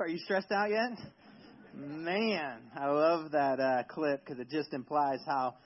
Are you stressed out yet? Man, I love that uh, clip because it just implies how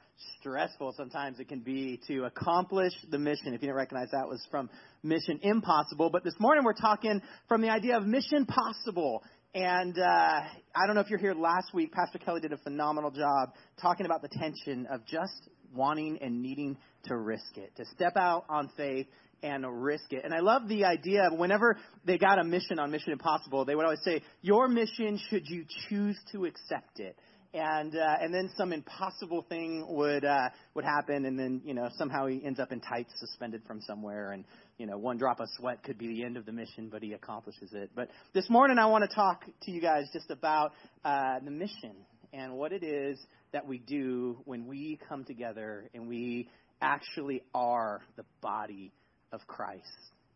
stressful sometimes it can be to accomplish the mission. If you didn't recognize that was from Mission Impossible. But this morning we're talking from the idea of Mission Possible. And uh, I don't know if you're here last week. Pastor Kelly did a phenomenal job talking about the tension of just wanting and needing to risk it, to step out on faith and risk it. And I love the idea of whenever they got a mission on Mission Impossible, they would always say, Your mission, should you choose to accept it? And uh, and then some impossible thing would uh, would happen, and then you know somehow he ends up in tights, suspended from somewhere, and you know one drop of sweat could be the end of the mission, but he accomplishes it. But this morning I want to talk to you guys just about uh, the mission and what it is that we do when we come together and we actually are the body of Christ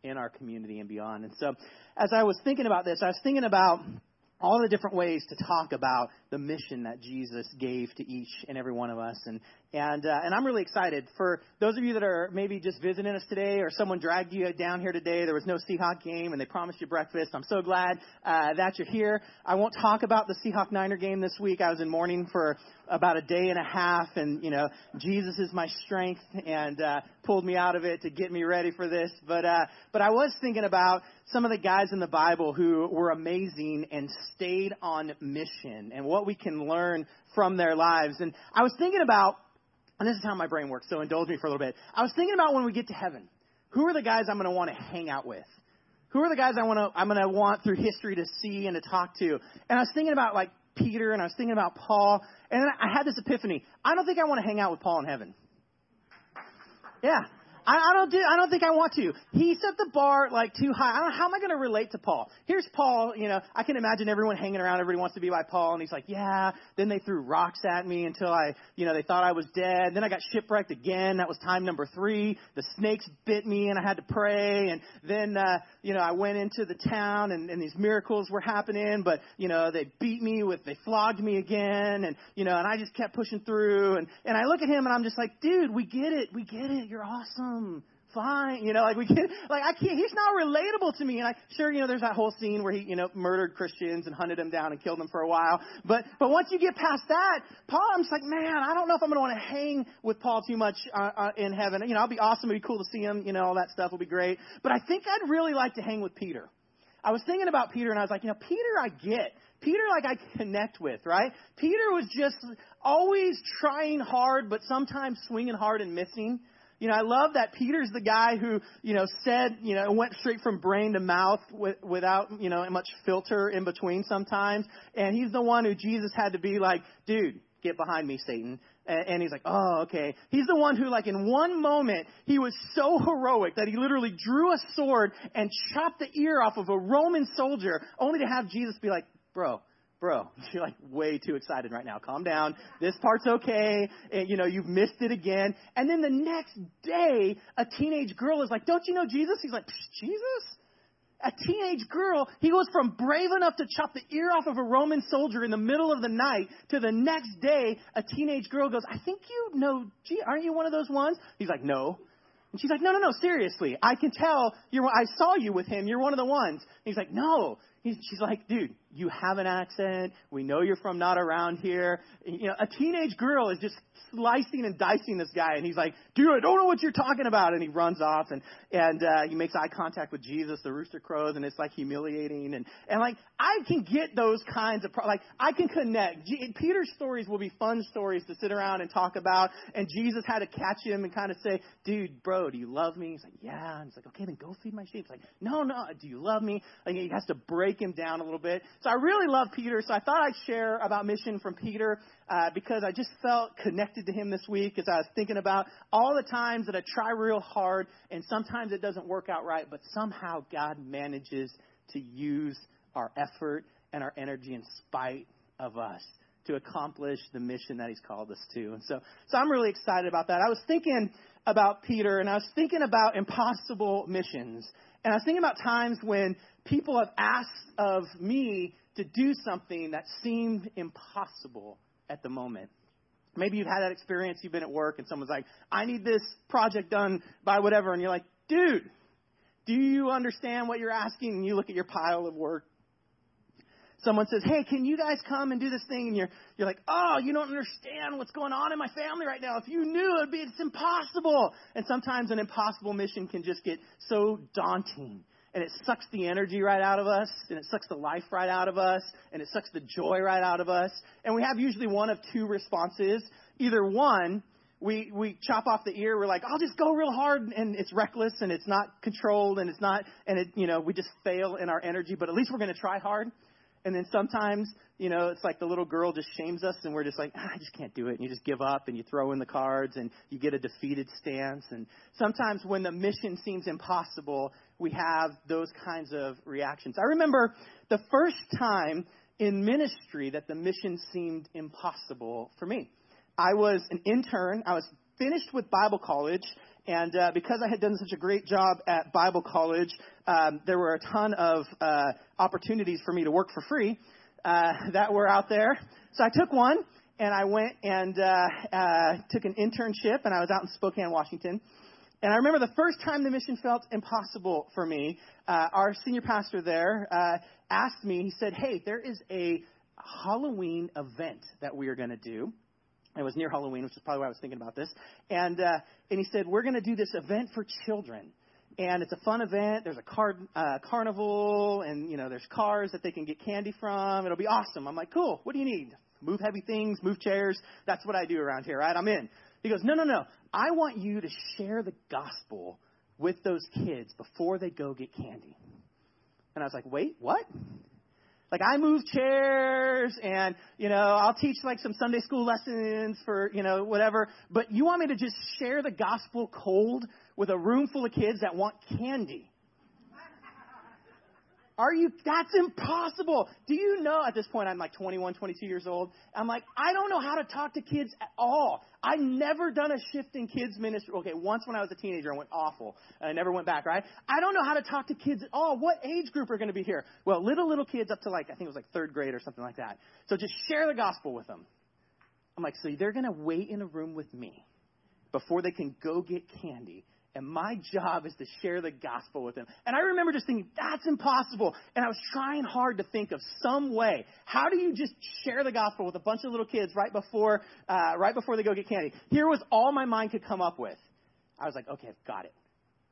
in our community and beyond. And so, as I was thinking about this, I was thinking about all the different ways to talk about the mission that Jesus gave to each and every one of us. And and uh, and I'm really excited for those of you that are maybe just visiting us today, or someone dragged you down here today. There was no Seahawk game, and they promised you breakfast. I'm so glad uh, that you're here. I won't talk about the Seahawk Niner game this week. I was in mourning for about a day and a half, and you know Jesus is my strength, and uh, pulled me out of it to get me ready for this. But uh, but I was thinking about some of the guys in the Bible who were amazing and stayed on mission, and what we can learn from their lives. And I was thinking about, and this is how my brain works, so indulge me for a little bit. I was thinking about when we get to heaven, who are the guys I'm going to want to hang out with? Who are the guys I want to I'm going to want through history to see and to talk to? And I was thinking about like Peter and I was thinking about Paul, and then I had this epiphany. I don't think I want to hang out with Paul in heaven. Yeah, I, I don't do. I don't think I want to. He set the bar like too high. I don't. How am I going to relate to Paul? Here's Paul. You know, I can imagine everyone hanging around. Everybody wants to be like Paul, and he's like, yeah. Then they threw rocks at me until I, you know, they thought I was dead. Then I got shipwrecked again. That was time number three. The snakes bit me, and I had to pray. And then, uh, you know, I went into the town, and, and these miracles were happening. But you know, they beat me with, they flogged me again, and you know, and I just kept pushing through. And and I look at him, and I'm just like, dude, we get it. We get it. You're awesome fine. You know, like we can, like I can't, he's not relatable to me. And I, sure, you know, there's that whole scene where he, you know, murdered Christians and hunted them down and killed them for a while. But, but once you get past that, Paul, I'm just like, man, I don't know if I'm going to want to hang with Paul too much uh, uh, in heaven. You know, I'll be awesome. It'd be cool to see him. You know, all that stuff will be great. But I think I'd really like to hang with Peter. I was thinking about Peter and I was like, you know, Peter, I get. Peter, like I connect with, right? Peter was just always trying hard, but sometimes swinging hard and missing. You know, I love that Peter's the guy who, you know, said, you know, went straight from brain to mouth with, without, you know, much filter in between sometimes. And he's the one who Jesus had to be like, dude, get behind me, Satan. And, and he's like, oh, okay. He's the one who, like, in one moment, he was so heroic that he literally drew a sword and chopped the ear off of a Roman soldier, only to have Jesus be like, bro, bro, you're like way too excited right now. Calm down. This part's okay. And, you know, you've missed it again. And then the next day, a teenage girl is like, don't you know Jesus? He's like, Jesus? A teenage girl, he goes from brave enough to chop the ear off of a Roman soldier in the middle of the night to the next day, a teenage girl goes, I think you know, gee, aren't you one of those ones? He's like, no. And she's like, no, no, no, seriously. I can tell you're, I saw you with him. You're one of the ones. And he's like, no. He's, she's like, dude, you have an accent. We know you're from not around here. You know, a teenage girl is just slicing and dicing this guy, and he's like, dude, I don't know what you're talking about. And he runs off, and and uh, he makes eye contact with Jesus. The rooster crows, and it's like humiliating, and and like I can get those kinds of pro- like I can connect. G- Peter's stories will be fun stories to sit around and talk about, and Jesus had to catch him and kind of say, dude, bro, do you love me? He's like, yeah. And he's like, okay, then go feed my sheep. He's like, no, no, do you love me? Like he has to break him down a little bit. So I really love Peter. So I thought I'd share about mission from Peter uh, because I just felt connected to him this week as I was thinking about all the times that I try real hard and sometimes it doesn't work out right, but somehow God manages to use our effort and our energy in spite of us to accomplish the mission that he's called us to. And so, so I'm really excited about that. I was thinking about Peter and I was thinking about impossible missions. And I was thinking about times when people have asked of me to do something that seemed impossible at the moment. Maybe you've had that experience, you've been at work, and someone's like, I need this project done by whatever. And you're like, dude, do you understand what you're asking? And you look at your pile of work. someone says, "Hey, can you guys come and do this thing?" and you're you're like, "Oh, you don't understand what's going on in my family right now. If you knew, it'd be it's impossible." And sometimes an impossible mission can just get so daunting and it sucks the energy right out of us, and it sucks the life right out of us, and it sucks the joy right out of us. And we have usually one of two responses. Either one, we we chop off the ear. We're like, I'll just go real hard, and it's reckless, and it's not controlled, and it's not, and it, you know, we just fail in our energy. But at least we're going to try hard. And then sometimes, you know, it's like the little girl just shames us, and we're just like, ah, I just can't do it. And you just give up, and you throw in the cards, and you get a defeated stance. And sometimes when the mission seems impossible, we have those kinds of reactions. I remember the first time in ministry that the mission seemed impossible for me. I was an intern. I was finished with Bible college, and uh, because I had done such a great job at Bible college, um, there were a ton of uh, opportunities for me to work for free uh, that were out there. So I took one, and I went and uh, uh, took an internship, and I was out in Spokane, Washington. And I remember the first time the mission felt impossible for me. Uh, our senior pastor there uh, asked me. He said, "Hey, there is a Halloween event that we are going to do." It was near Halloween, which is probably why I was thinking about this. And uh, and he said, "We're going to do this event for children." and it's a fun event. There's a car, uh, carnival, and you know there's cars that they can get candy from. It'll be awesome. I'm like, cool. What do you need? Move heavy things, move chairs. That's what I do around here, right? I'm in. He goes, no, no, no. I want you to share the gospel with those kids before they go get candy. And I was like, wait, what? Like I move chairs and, you know, I'll teach like some Sunday school lessons for, you know, whatever. But you want me to just share the gospel cold with a room full of kids that want candy? Are you, that's impossible. Do you know at this point I'm like 21, 22 years old? I'm like, I don't know how to talk to kids at all. I've never done a shift in kids ministry. Okay, once when I was a teenager, I went awful. I never went back, right? I don't know how to talk to kids at all. What age group are going to be here? Well, little, little kids up to like, I think it was like third grade or something like that. So just share the gospel with them. I'm like, so they're going to wait in a room with me before they can go get candy and my job is to share the gospel with them. And I remember just thinking, that's impossible. And I was trying hard to think of some way. How do you just share the gospel with a bunch of little kids right before, uh, right before they go get candy? Here was all my mind could come up with. I was like, okay, I've got it.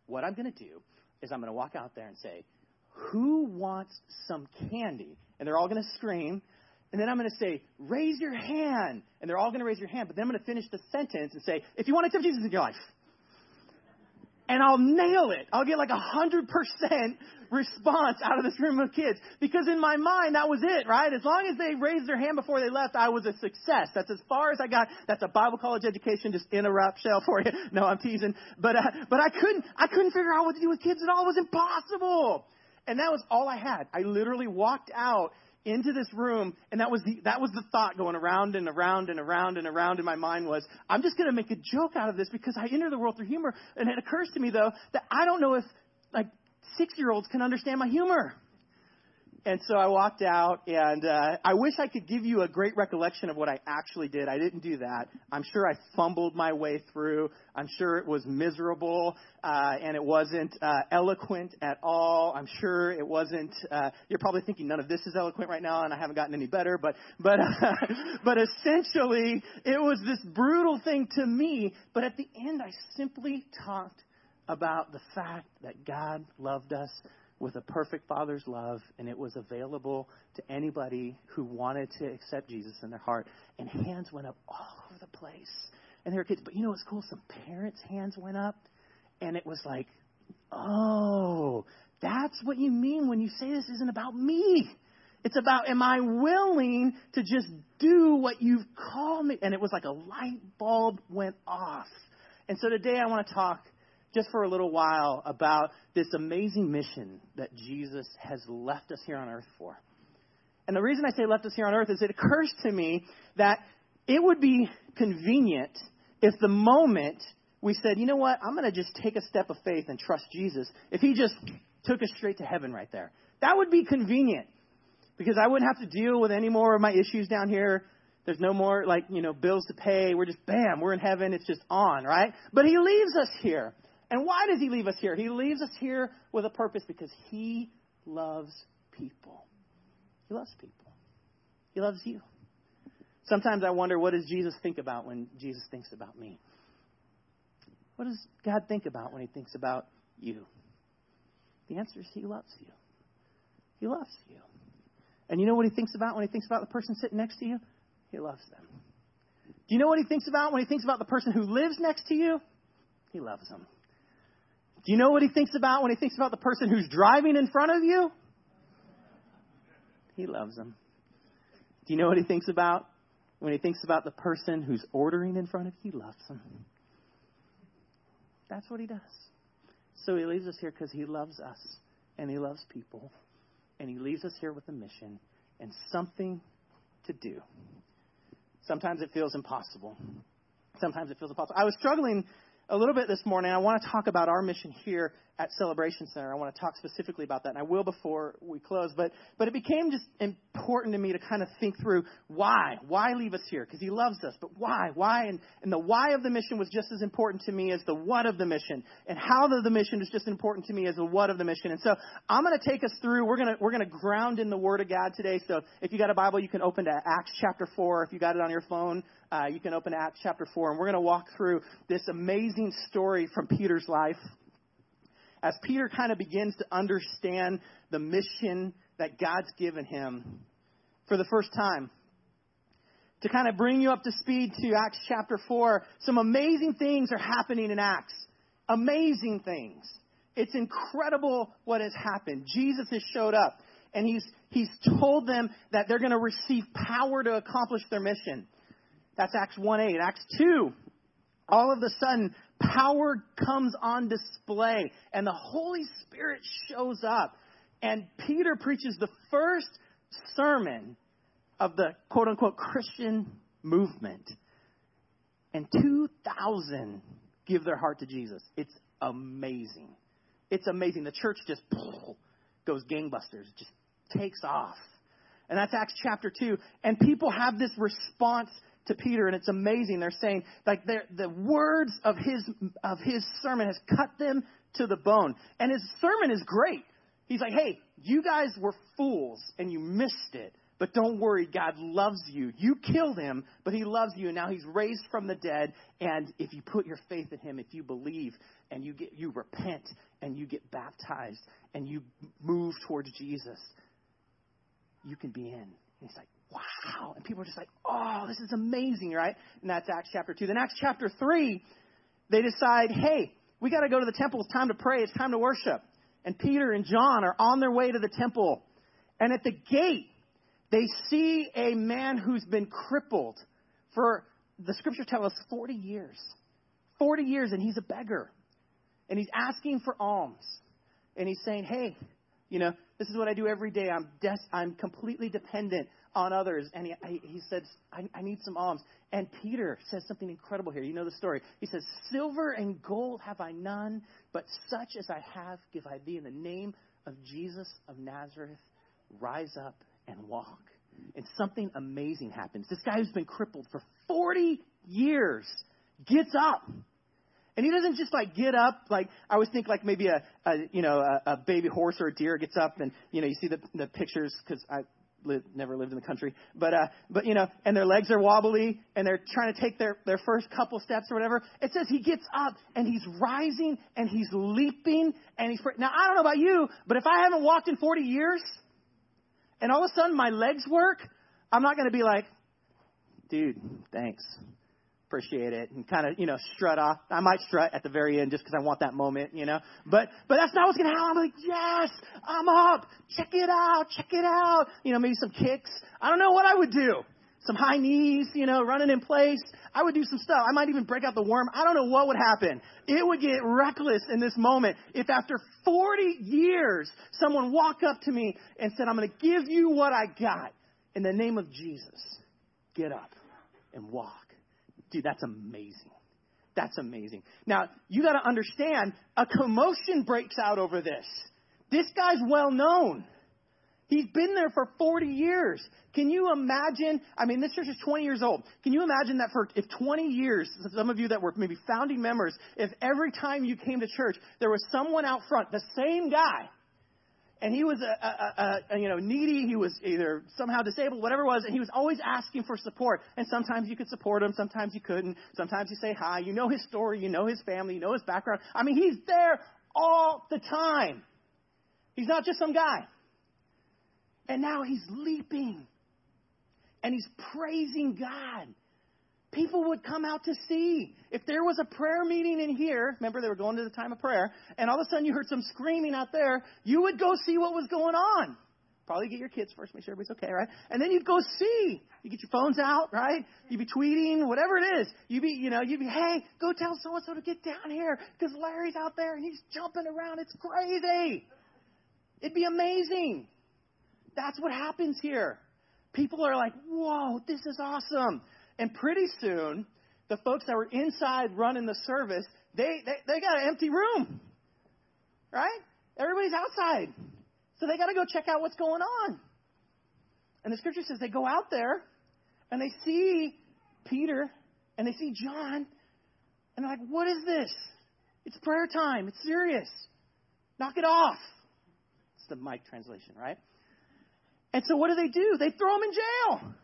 What I'm going to do is I'm going to walk out there and say, who wants some candy? And they're all going to scream. And then I'm going to say, raise your hand. And they're all going to raise your hand. But then I'm going to finish the sentence and say, if you want to accept Jesus in your life, and I'll nail it. I'll get like a hundred percent response out of this room of kids because in my mind that was it, right? As long as they raised their hand before they left, I was a success. That's as far as I got. That's a Bible college education. Just in a wrap shell for you. No, I'm teasing. But uh, but I couldn't I couldn't figure out what to do with kids at all. It was impossible. And that was all I had. I literally walked out into this room, and that was the that was the thought going around and around and around and around in my mind was, I'm just going to make a joke out of this because I enter the world through humor. And it occurs to me though that I don't know if like six year olds can understand my humor. And so I walked out, and uh, I wish I could give you a great recollection of what I actually did. I didn't do that. I'm sure I fumbled my way through. I'm sure it was miserable, uh, and it wasn't uh, eloquent at all. I'm sure it wasn't. Uh, you're probably thinking none of this is eloquent right now, and I haven't gotten any better. But but but essentially, it was this brutal thing to me. But at the end, I simply talked about the fact that God loved us with a perfect Father's love, and it was available to anybody who wanted to accept Jesus in their heart. And hands went up all over the place. And there were kids. But you know what's cool? Some parents' hands went up, and it was like, oh, that's what you mean when you say this isn't about me. It's about, am I willing to just do what you've called me? And it was like a light bulb went off. And so today I want to talk just for a little while about this amazing mission that Jesus has left us here on earth for. And the reason I say left us here on earth is it occurs to me that it would be convenient if the moment we said, you know what, I'm going to just take a step of faith and trust Jesus, if he just took us straight to heaven right there. That would be convenient because I wouldn't have to deal with any more of my issues down here. There's no more like, you know, bills to pay. We're just bam, we're in heaven. It's just on, right? But he leaves us here. And why does he leave us here? He leaves us here with a purpose because he loves people. He loves people. He loves you. Sometimes I wonder what does Jesus think about when Jesus thinks about me? What does God think about when he thinks about you? The answer is he loves you. He loves you. And you know what he thinks about when he thinks about the person sitting next to you? He loves them. Do you know what he thinks about when he thinks about the person who lives next to you? He loves them. Do you know what he thinks about when he thinks about the person who's driving in front of you? He loves them. Do you know what he thinks about when he thinks about the person who's ordering in front of you? He loves them. That's what he does. So he leaves us here because he loves us and he loves people. And he leaves us here with a mission and something to do. Sometimes it feels impossible. Sometimes it feels impossible. I was struggling a little bit this morning. I want to talk about our mission here at Celebration Center. I want to talk specifically about that, and I will before we close. But but it became just important to me to kind of think through why why leave us here because He loves us, but why why and and the why of the mission was just as important to me as the what of the mission, and how the, the mission is just as important to me as the what of the mission. And so I'm going to take us through. We're gonna we're gonna ground in the Word of God today. So if you got a Bible, you can open to Acts chapter four. If you got it on your phone, uh, you can open Acts chapter 4, and we're going to walk through this amazing story from Peter's life as Peter kind of begins to understand the mission that God's given him for the first time. To kind of bring you up to speed to Acts chapter 4, some amazing things are happening in Acts. Amazing things. It's incredible what has happened. Jesus has showed up and he's, he's told them that they're going to receive power to accomplish their mission. That's Acts 1 8. Acts 2, all of a sudden, power comes on display, and the Holy Spirit shows up. And Peter preaches the first sermon of the quote unquote Christian movement. And 2,000 give their heart to Jesus. It's amazing. It's amazing. The church just goes gangbusters, just takes off. And that's Acts chapter 2. And people have this response to Peter, and it's amazing. They're saying like the words of his of his sermon has cut them to the bone, and his sermon is great. He's like, "Hey, you guys were fools and you missed it." But don't worry, God loves you. You killed him, but he loves you, and now he's raised from the dead. And if you put your faith in him, if you believe and you get you repent and you get baptized and you move towards Jesus, you can be in. And he's like, wow. And people are just like, oh, this is amazing, right? And that's Acts chapter 2. Then Acts chapter 3, they decide, hey, we got to go to the temple. It's time to pray. It's time to worship. And Peter and John are on their way to the temple. And at the gate, they see a man who's been crippled for, the scripture tells us, 40 years. 40 years, and he's a beggar. And he's asking for alms. And he's saying, hey, you know, this is what I do every day. I'm des- I'm completely dependent on others. And he, he says, I, I need some alms. And Peter says something incredible here. You know the story. He says, Silver and gold have I none, but such as I have give I thee in the name of Jesus of Nazareth. Rise up and walk. And something amazing happens. This guy who's been crippled for 40 years gets up. And he doesn't just like get up like I always think like maybe a, a you know a, a baby horse or a deer gets up and you know you see the the pictures because I never lived in the country, but uh, but you know, and their legs are wobbly and they're trying to take their their first couple steps or whatever. It says he gets up and he's rising and he's leaping and he's now I don't know about you, but if I haven't walked in 40 years and all of a sudden my legs work, I'm not going to be like, dude, thanks appreciate it and kind of, you know, strut off. I might strut at the very end just because I want that moment, you know. But but that's not what's gonna happen. I'm like, yes, I'm up. Check it out, check it out. You know, maybe some kicks. I don't know what I would do. Some high knees, you know, running in place. I would do some stuff. I might even break out the worm. I don't know what would happen. It would get reckless in this moment if after 40 years someone walked up to me and said, I'm going to give you what I got in the name of Jesus. Get up and walk. Dude, that's amazing. That's amazing. Now, you got to understand, a commotion breaks out over this. This guy's well known. He's been there for 40 years. Can you imagine? I mean, this church is 20 years old. Can you imagine that for if 20 years, some of you that were maybe founding members, if every time you came to church, there was someone out front, the same guy, and he was a, a, a, a, you know needy. He was either somehow disabled, whatever it was, and he was always asking for support. And sometimes you could support him, sometimes you couldn't. Sometimes you say hi. You know his story, you know his family, you know his background. I mean, he's there all the time. He's not just some guy. And now he's leaping, and he's praising God people would come out to see. If there was a prayer meeting in here, remember they were going to the time of prayer, and all of a sudden you heard some screaming out there, you would go see what was going on. Probably get your kids first, make sure everybody's okay, right? And then you'd go see. You get your phones out, right? You'd be tweeting, whatever it is. You'd be, you know, you'd be, hey, go tell so and so to get down here because Larry's out there and he's jumping around. It's crazy. It'd be amazing. That's what happens here. People are like, whoa, this is awesome. And pretty soon, the folks that were inside running the service, they, they, they got an empty room. Right? Everybody's outside. So they got to go check out what's going on. And the scripture says they go out there and they see Peter and they see John and they're like, what is this? It's prayer time. It's serious. Knock it off. It's the Mike translation, right? And so what do they do? They throw them in jail.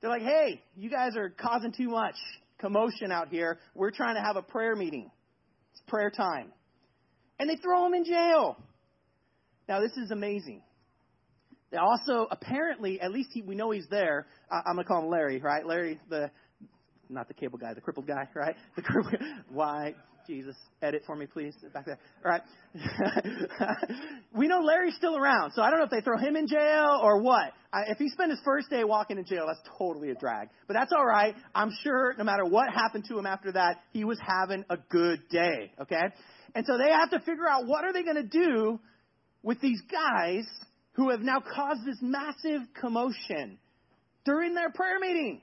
They're like, hey, you guys are causing too much commotion out here. We're trying to have a prayer meeting. It's prayer time. And they throw him in jail. Now, this is amazing. They also, apparently, at least he, we know he's there. I, I'm going to call him Larry, right? Larry, the, not the cable guy, the crippled guy, right? The crippled, why? Jesus, edit for me, please. Back there. All right. we know Larry's still around, so I don't know if they throw him in jail or what. I, if he spent his first day walking in jail, that's totally a drag. But that's all right. I'm sure no matter what happened to him after that, he was having a good day. Okay? And so they have to figure out what are they going to do with these guys who have now caused this massive commotion during their prayer meeting,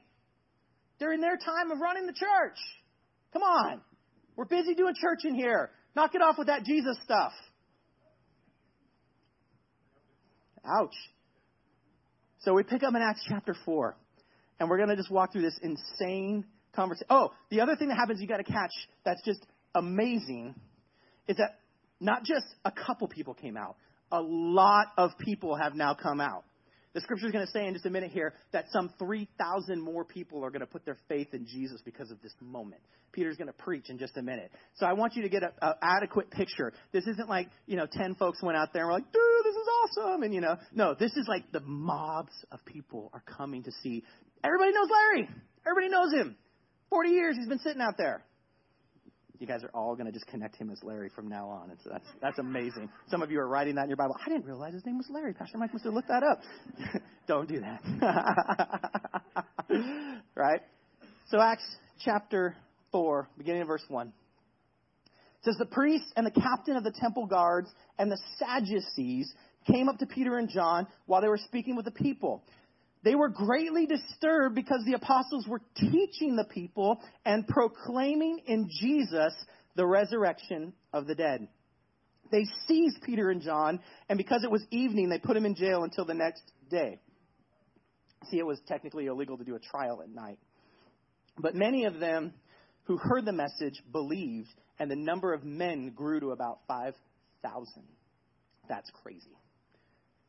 during their time of running the church. Come on. We're busy doing church in here. Knock it off with that Jesus stuff. Ouch. So we pick up in Acts chapter 4, and we're going to just walk through this insane conversation. Oh, the other thing that happens you got to catch that's just amazing is that not just a couple people came out, a lot of people have now come out. The scripture is going to say in just a minute here that some 3,000 more people are going to put their faith in Jesus because of this moment. Peter's going to preach in just a minute. So I want you to get an adequate picture. This isn't like, you know, 10 folks went out there and were like, dude, this is awesome. And, you know, no, this is like the mobs of people are coming to see. Everybody knows Larry. Everybody knows him. 40 years he's been sitting out there you guys are all going to just connect him as Larry from now on. It's, that's, that's amazing. Some of you are writing that in your Bible. I didn't realize his name was Larry. Pastor Mike must have looked that up. Don't do that. right? So, Acts chapter 4, beginning of verse 1. It says, The priests and the captain of the temple guards and the Sadducees came up to Peter and John while they were speaking with the people. They were greatly disturbed because the apostles were teaching the people and proclaiming in Jesus the resurrection of the dead. They seized Peter and John, and because it was evening, they put him in jail until the next day. See, it was technically illegal to do a trial at night. But many of them who heard the message believed, and the number of men grew to about 5,000. That's crazy.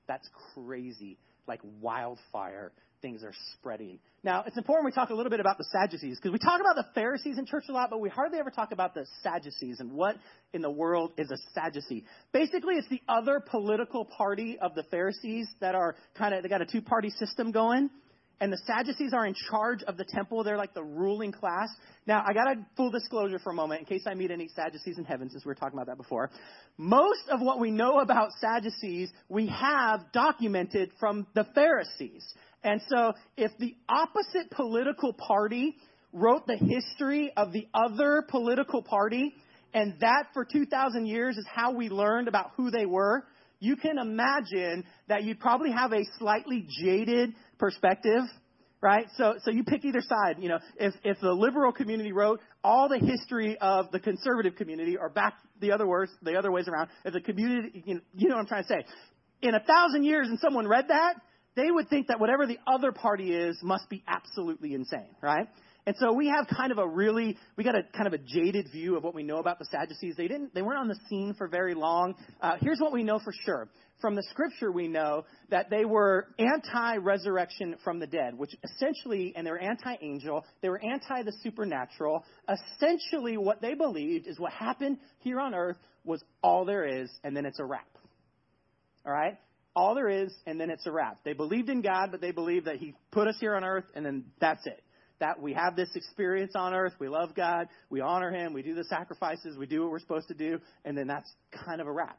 That's crazy like wildfire, things are spreading. Now, it's important we talk a little bit about the Sadducees, because we talk about the Pharisees in church a lot, but we hardly ever talk about the Sadducees and what in the world is a Sadducee. Basically, it's the other political party of the Pharisees that are kind of, they got a two party system going and the Sadducees are in charge of the temple. They're like the ruling class. Now, I got a full disclosure for a moment in case I meet any Sadducees in heaven, since we were talking about that before. Most of what we know about Sadducees, we have documented from the Pharisees. And so, if the opposite political party wrote the history of the other political party, and that for 2,000 years is how we learned about who they were, you can imagine that you'd probably have a slightly jaded perspective, right? So, so you pick either side. You know, if, if the liberal community wrote all the history of the conservative community, or back the other words, the other ways around, if the community, you know, you know what I'm trying to say. In a thousand years, and someone read that, they would think that whatever the other party is must be absolutely insane, right? And so we have kind of a really, we got a kind of a jaded view of what we know about the Sadducees. They didn't, they weren't on the scene for very long. Uh, here's what we know for sure. From the scripture, we know that they were anti-resurrection from the dead, which essentially, and they were anti-angel, they were anti the supernatural. Essentially, what they believed is what happened here on earth was all there is, and then it's a wrap. All right? All there is, and then it's a wrap. They believed in God, but they believed that He put us here on earth, and then that's it that we have this experience on earth. We love God. We honor Him. We do the sacrifices. We do what we're supposed to do. And then that's kind of a wrap.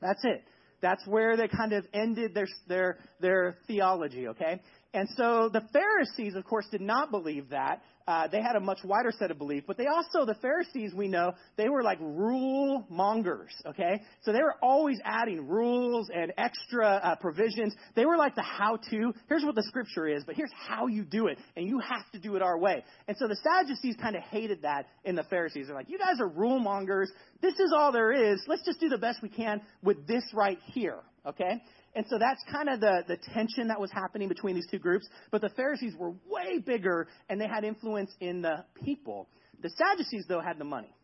That's it. That's where they kind of ended their, their, their theology, okay? And so the Pharisees, of course, did not believe that. Uh, they had a much wider set of belief, but they also, the Pharisees, we know, they were like rule mongers, okay? So they were always adding rules and extra uh, provisions. They were like the how to. Here's what the scripture is, but here's how you do it, and you have to do it our way. And so the Sadducees kind of hated that in the Pharisees. They're like, you guys are rule mongers. This is all there is. Let's just do the best we can with this right here, okay? And so that's kind of the, the tension that was happening between these two groups. But the Pharisees were way bigger and they had influence in the people. The Sadducees, though, had the money.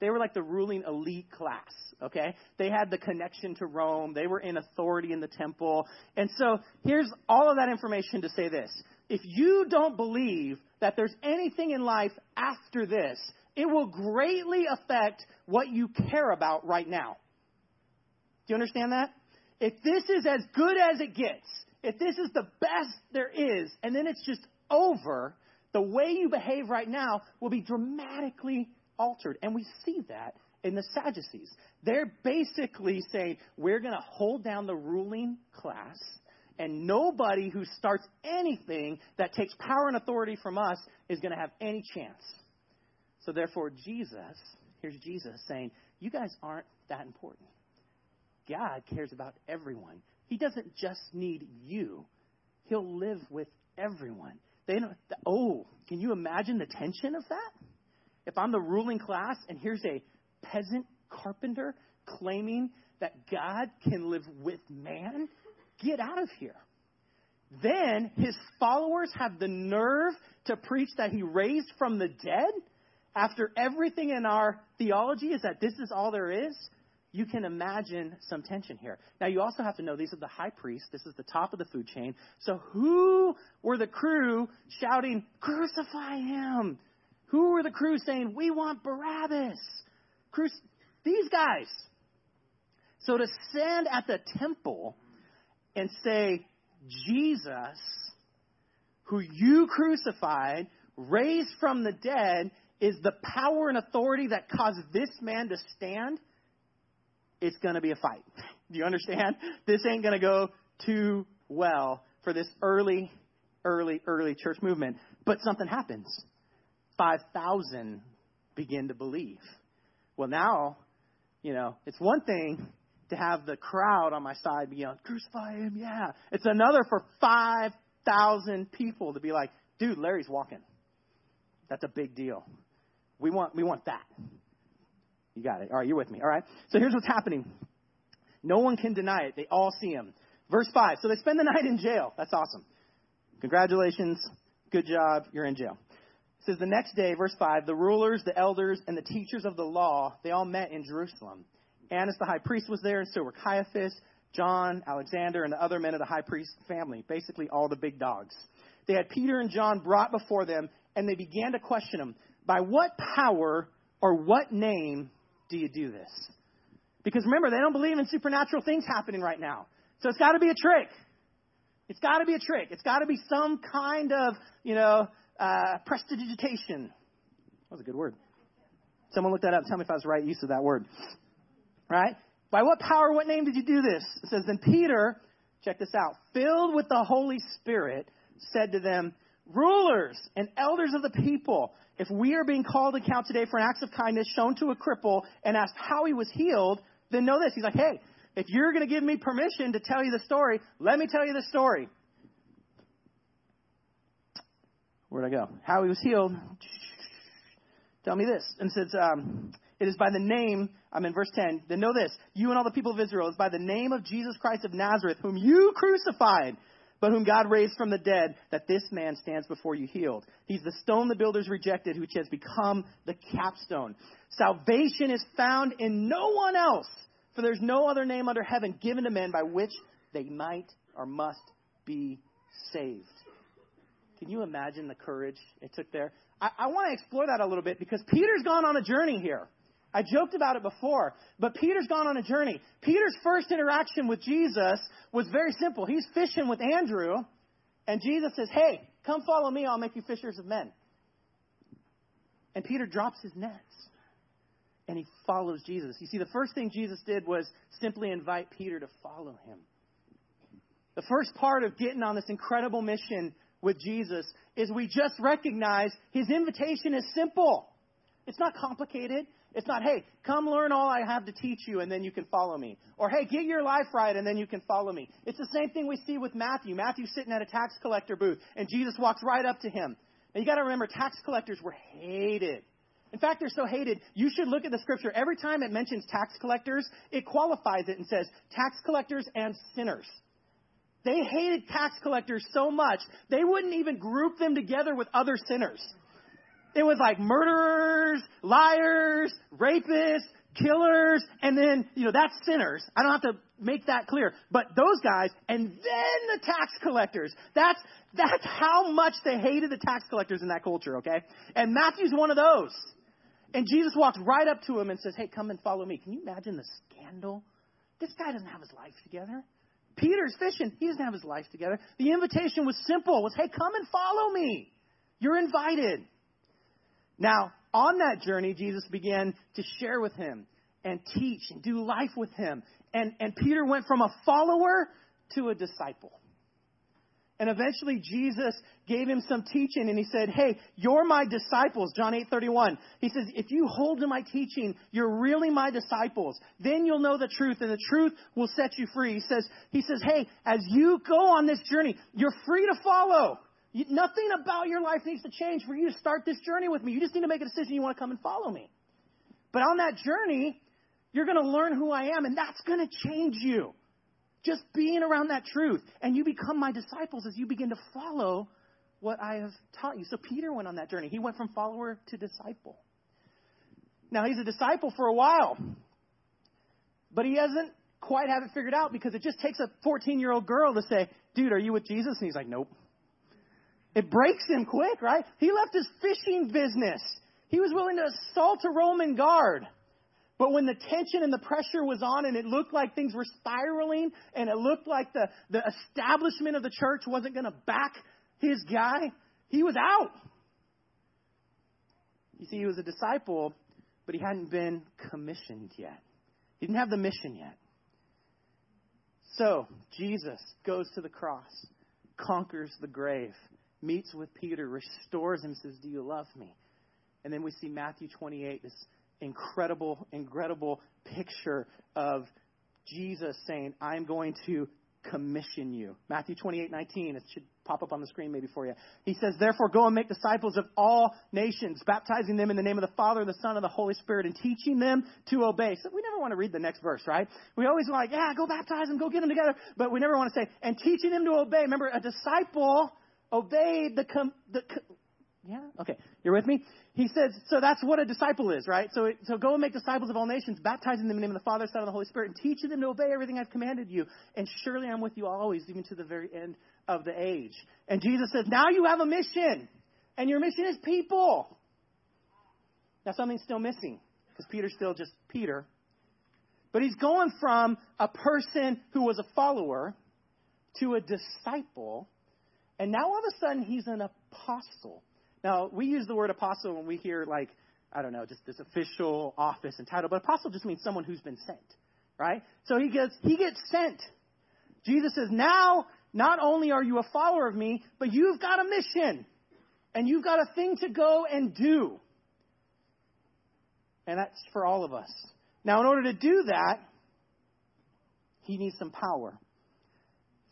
They were like the ruling elite class, okay? They had the connection to Rome. They were in authority in the temple. And so here's all of that information to say this. If you don't believe that there's anything in life after this, it will greatly affect what you care about right now. Do you understand that? If this is as good as it gets, if this is the best there is, and then it's just over, the way you behave right now will be dramatically altered. And we see that in the Sadducees. They're basically saying, we're going to hold down the ruling class, and nobody who starts anything that takes power and authority from us is going to have any chance. So, therefore, Jesus, here's Jesus saying, you guys aren't that important. God cares about everyone. He doesn't just need you. He'll live with everyone. They don't, oh, can you imagine the tension of that? If I'm the ruling class and here's a peasant carpenter claiming that God can live with man, get out of here. Then his followers have the nerve to preach that he raised from the dead after everything in our theology is that this is all there is you can imagine some tension here. Now, you also have to know these are the high priests. This is the top of the food chain. So, who were the crew shouting, Crucify him? Who were the crew saying, We want Barabbas? Cru- these guys. So, to stand at the temple and say, Jesus, who you crucified, raised from the dead, is the power and authority that caused this man to stand it's going to be a fight. Do you understand? This ain't going to go too well for this early, early, early church movement. But something happens. 5,000 begin to believe. Well, now, you know, it's one thing to have the crowd on my side be yelling, crucify him, yeah. It's another for 5,000 people to be like, dude, Larry's walking. That's a big deal. We want, we want that. You got it. All right, you're with me. All right. So here's what's happening. No one can deny it. They all see him. Verse 5. So they spend the night in jail. That's awesome. Congratulations. Good job. You're in jail. It says the next day, verse 5, the rulers, the elders, and the teachers of the law, they all met in Jerusalem. Annas the high priest was there, and so were Caiaphas, John, Alexander, and the other men of the high priest family, basically all the big dogs. They had Peter and John brought before them, and they began to question them, By what power or what name do you do this? Because remember, they don't believe in supernatural things happening right now. So it's got to be a trick. It's got to be a trick. It's got to be some kind of, you know, uh, prestidigitation. That was a good word. Someone look that up. Tell me if I was right use of that word. Right? By what power, what name did you do this? It says, Then Peter, check this out, filled with the Holy Spirit, said to them, Rulers and elders of the people, if we are being called to account today for an act of kindness shown to a cripple and asked how he was healed, then know this. He's like, hey, if you're going to give me permission to tell you the story, let me tell you the story. Where'd I go? How he was healed. Tell me this. And says, um, it is by the name, I'm in verse 10, then know this, you and all the people of Israel, is by the name of Jesus Christ of Nazareth, whom you crucified but whom God raised from the dead, that this man stands before you healed. He's the stone the builders rejected, which has become the capstone. Salvation is found in no one else, for there's no other name under heaven given to men by which they might or must be saved. Can you imagine the courage it took there? I, I want to explore that a little bit because Peter's gone on a journey here. I joked about it before, but Peter's gone on a journey. Peter's first interaction with Jesus was very simple. He's fishing with Andrew, and Jesus says, Hey, come follow me, I'll make you fishers of men. And Peter drops his nets and he follows Jesus. You see, the first thing Jesus did was simply invite Peter to follow him. The first part of getting on this incredible mission with Jesus is we just recognize his invitation is simple. It's not complicated. It's not, hey, come learn all I have to teach you and then you can follow me. Or, hey, get your life right and then you can follow me. It's the same thing we see with Matthew. Matthew's sitting at a tax collector booth and Jesus walks right up to him. Now you gotta remember, tax collectors were hated. In fact, they're so hated, you should look at the scripture. Every time it mentions tax collectors, it qualifies it and says tax collectors and sinners. They hated tax collectors so much, they wouldn't even group them together with other sinners. It was like murderers, liars, rapists, killers, and then, you know, that's sinners. I don't have to make that clear. But those guys, and then the tax collectors. That's, that's how much they hated the tax collectors in that culture, okay? And Matthew's one of those. And Jesus walks right up to him and says, Hey, come and follow me. Can you imagine the scandal? This guy doesn't have his life together. Peter's fishing. He doesn't have his life together. The invitation was simple. It was, hey, come and follow me. You're invited. Now, on that journey, Jesus began to share with him and teach and do life with him. And, and Peter went from a follower to a disciple. And eventually Jesus gave him some teaching and he said, Hey, you're my disciples. John 8 31. He says, If you hold to my teaching, you're really my disciples. Then you'll know the truth and the truth will set you free. He says, he says, Hey, as you go on this journey, you're free to follow. You, nothing about your life needs to change for you to start this journey with me. You just need to make a decision you want to come and follow me. But on that journey, you're going to learn who I am, and that's going to change you. Just being around that truth. And you become my disciples as you begin to follow what I have taught you. So Peter went on that journey. He went from follower to disciple. Now, he's a disciple for a while, but he hasn't quite have it figured out because it just takes a 14 year old girl to say, Dude, are you with Jesus? And he's like, Nope. It breaks him quick, right? He left his fishing business. He was willing to assault a Roman guard. But when the tension and the pressure was on and it looked like things were spiraling and it looked like the, the establishment of the church wasn't going to back his guy, he was out. You see, he was a disciple, but he hadn't been commissioned yet. He didn't have the mission yet. So, Jesus goes to the cross, conquers the grave, meets with Peter, restores him, says, Do you love me? And then we see Matthew 28, this incredible, incredible picture of Jesus saying, I'm going to commission you. Matthew 28, 19. It should pop up on the screen maybe for you. He says, Therefore, go and make disciples of all nations, baptizing them in the name of the Father, the Son, and the Holy Spirit, and teaching them to obey. So we never want to read the next verse, right? We always like, yeah, go baptize them, go get them together. But we never want to say, and teaching them to obey. Remember, a disciple obeyed the, com- the yeah? Okay. You're with me? He says, so that's what a disciple is, right? So, it, so go and make disciples of all nations, baptizing them in the name of the Father, Son, and the Holy Spirit, and teaching them to obey everything I've commanded you. And surely I'm with you always, even to the very end of the age. And Jesus says, now you have a mission. And your mission is people. Now something's still missing, because Peter's still just Peter. But he's going from a person who was a follower to a disciple, and now all of a sudden he's an apostle. Now, we use the word apostle when we hear, like, I don't know, just this official office and title, but apostle just means someone who's been sent, right? So he gets, he gets sent. Jesus says, now, not only are you a follower of me, but you've got a mission. And you've got a thing to go and do. And that's for all of us. Now, in order to do that, he needs some power.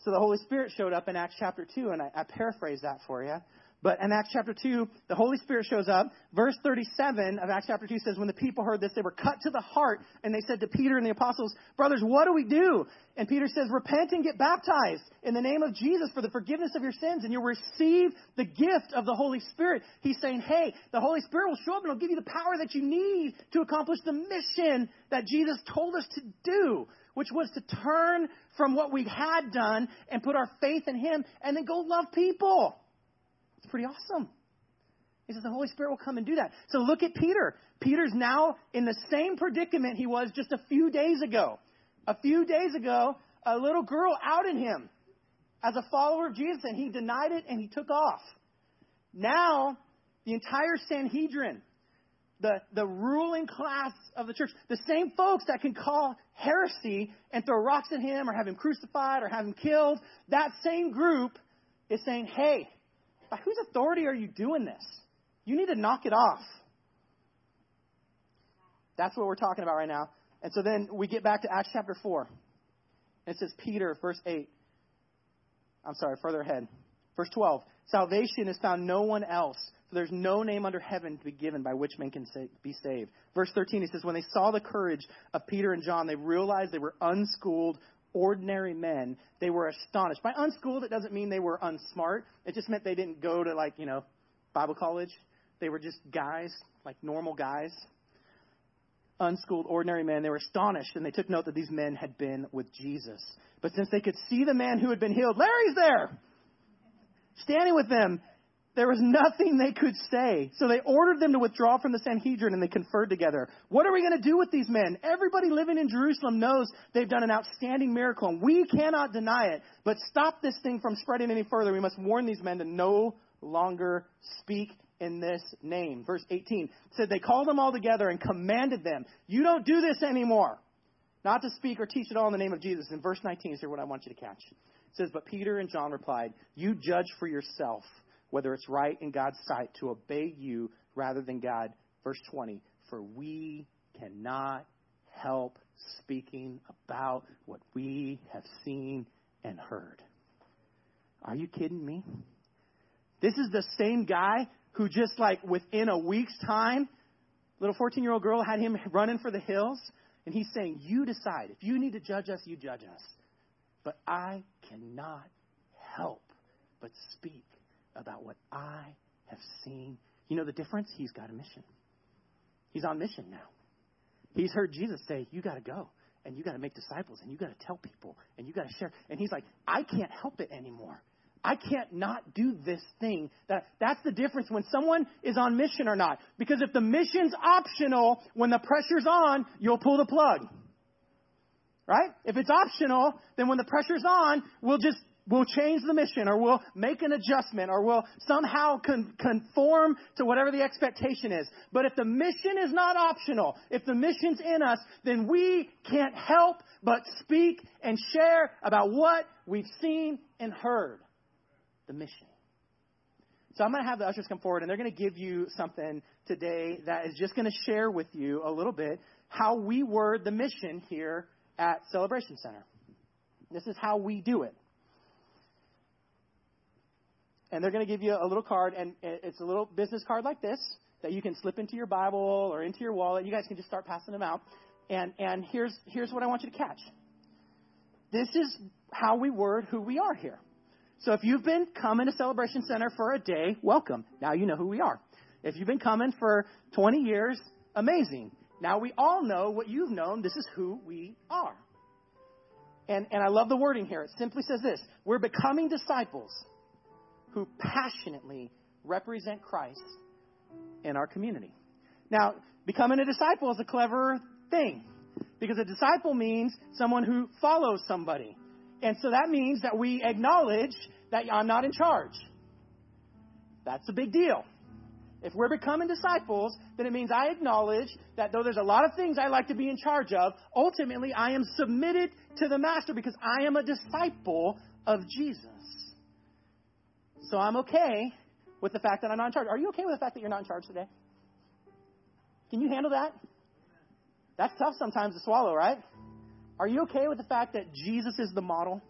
So the Holy Spirit showed up in Acts chapter 2, and I, I paraphrase that for you. But in Acts chapter 2, the Holy Spirit shows up. Verse 37 of Acts chapter 2 says, When the people heard this, they were cut to the heart, and they said to Peter and the apostles, Brothers, what do we do? And Peter says, Repent and get baptized in the name of Jesus for the forgiveness of your sins, and you'll receive the gift of the Holy Spirit. He's saying, Hey, the Holy Spirit will show up and it'll give you the power that you need to accomplish the mission that Jesus told us to do, which was to turn from what we had done and put our faith in Him and then go love people. It's pretty awesome. He says the Holy Spirit will come and do that. So look at Peter. Peter's now in the same predicament he was just a few days ago. A few days ago, a little girl outed him as a follower of Jesus, and he denied it and he took off. Now, the entire Sanhedrin, the, the ruling class of the church, the same folks that can call heresy and throw rocks at him or have him crucified or have him killed, that same group is saying, hey, by whose authority are you doing this? You need to knock it off. That's what we're talking about right now. And so then we get back to Acts chapter 4. And it says, Peter, verse 8. I'm sorry, further ahead. Verse 12. Salvation is found no one else, for there's no name under heaven to be given by which men can be saved. Verse 13, he says, When they saw the courage of Peter and John, they realized they were unschooled, ordinary men, they were astonished. By unschooled, it doesn't mean they were unsmart. It just meant they didn't go to, like, you know, Bible college. They were just guys, like normal guys. Unschooled, ordinary men. They were astonished, and they took note that these men had been with Jesus. But since they could see the man who had been healed, Larry's there! Standing with them, there was nothing they could say. So they ordered them to withdraw from the Sanhedrin and they conferred together. What are we going to do with these men? Everybody living in Jerusalem knows they've done an outstanding miracle and we cannot deny it. But stop this thing from spreading any further. We must warn these men to no longer speak in this name. Verse 18 said they called them all together and commanded them, you don't do this anymore. Not to speak or teach at all in the name of Jesus. In verse 19 is here what I want you to catch. It says, But Peter and John replied, You judge for yourself whether it's right in God's sight to obey you rather than God. Verse 20, for we cannot help speaking about what we have seen and heard. Are you kidding me? This is the same guy who just like within a week's time, little 14 year old girl had him running for the hills. And he's saying, You decide. If you need to judge us, you judge us. But I cannot help but speak about what I have seen. You know the difference? He's got a mission. He's on mission now. He's heard Jesus say, You got to go and you got to make disciples and you got to tell people and you got to share. And he's like, I can't help it anymore. I can't not do this thing. That, that's the difference when someone is on mission or not. Because if the mission's optional, when the pressure's on, you'll pull the plug. Right? If it's optional, then when the pressure's on, we'll just we'll change the mission or we'll make an adjustment or we'll somehow con- conform to whatever the expectation is. But if the mission is not optional, if the mission's in us, then we can't help but speak and share about what we've seen and heard. The mission. So I'm going to have the ushers come forward and they're going to give you something today that is just going to share with you a little bit how we word the mission here at Celebration Center. This is how we do it and they're going to give you a little card, and it's a little business card like this that you can slip into your Bible or into your wallet. You guys can just start passing them out. And, and here's, here's what I want you to catch. This is how we word who we are here. So if you've been coming to Celebration Center for a day, welcome. Now you know who we are. If you've been coming for 20 years, amazing. Now we all know what you've known. This is who we are. And, and I love the wording here. It simply says this We're becoming disciples who passionately represent Christ in our community. Now, becoming a disciple is a clever thing because a disciple means someone who follows somebody. And so that means that we acknowledge that I'm not in charge. That's a big deal. If we're becoming disciples, then it means I acknowledge that though there's a lot of things I like to be in charge of, ultimately I am submitted to the Master because I am a disciple of Jesus. So I'm okay with the fact that I'm not in charge. Are you okay with the fact that you're not in charge today? Can you handle that? That's tough sometimes to swallow, right? Are you okay with the fact that Jesus is the model?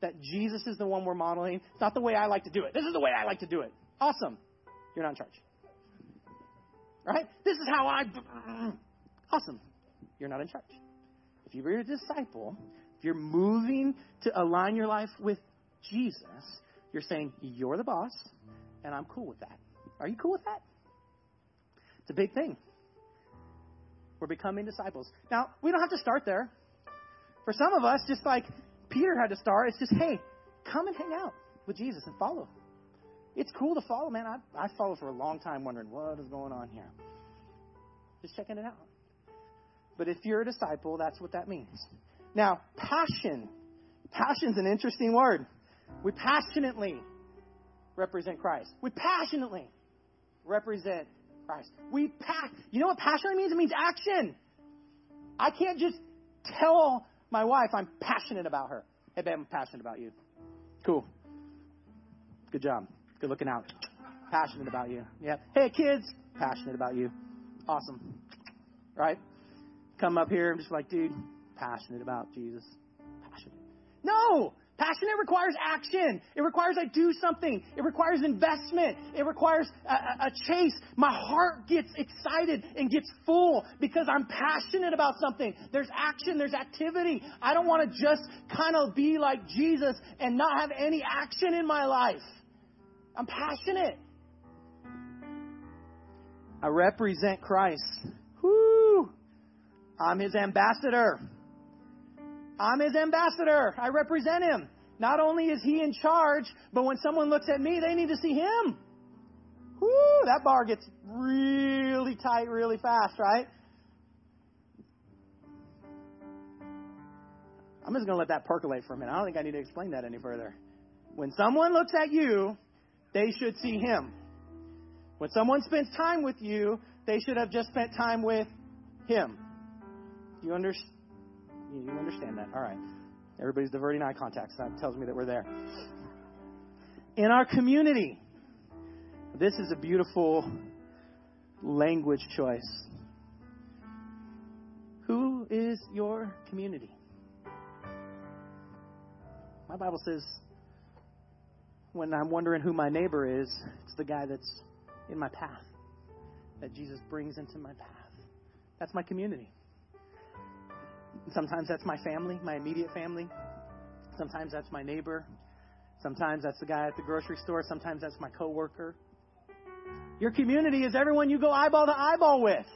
That Jesus is the one we're modeling? It's not the way I like to do it. This is the way I like to do it. Awesome. You're not in charge. Right? This is how I. Uh, awesome. You're not in charge. If you're a disciple, if you're moving to align your life with Jesus, you're saying, You're the boss, and I'm cool with that. Are you cool with that? It's a big thing. We're becoming disciples. Now, we don't have to start there. For some of us, just like Peter had to start, it's just, hey, come and hang out with Jesus and follow. It's cool to follow, man. I, I followed for a long time wondering what is going on here. Just checking it out. But if you're a disciple, that's what that means. Now, passion. Passion's an interesting word. We passionately represent Christ. We passionately represent Christ. We pa- you know what passionately means? It means action. I can't just tell my wife I'm passionate about her. Hey, babe, I'm passionate about you. Cool. Good job. Good looking out. Passionate about you. Yeah. Hey, kids, passionate about you. Awesome. Right? Come up here I'm just like, dude, passionate about Jesus. Passionate. No! Passionate requires action. It requires I do something. It requires investment. It requires a, a, a, chase. My heart gets excited and gets full because I'm passionate about something. There's action. There's activity. I don't want to just kind of be like Jesus and not have any action in my life. I'm passionate. I represent Christ. Whoo! I'm his ambassador. I'm his ambassador. I represent him. Not only is he in charge, but when someone looks at me, they need to see him. Whoo! That bar gets really tight really fast, right? I'm just going to let that percolate for a minute. I don't think I need to explain that any further. When someone looks at you, they should see him. When someone spends time with you, they should have just spent time with him. You understand? You understand that? All right. Everybody's diverting eye contact, that tells me that we're there. In our community, this is a beautiful language choice. Who is your community? My Bible says when I'm wondering who my neighbor is, it's the guy that's in my path, that Jesus brings into my path. That's my community. Sometimes that's my family, my immediate family. Sometimes that's my neighbor. Sometimes that's the guy at the grocery store. Sometimes that's my coworker. Your community is everyone you go eyeball to eyeball with.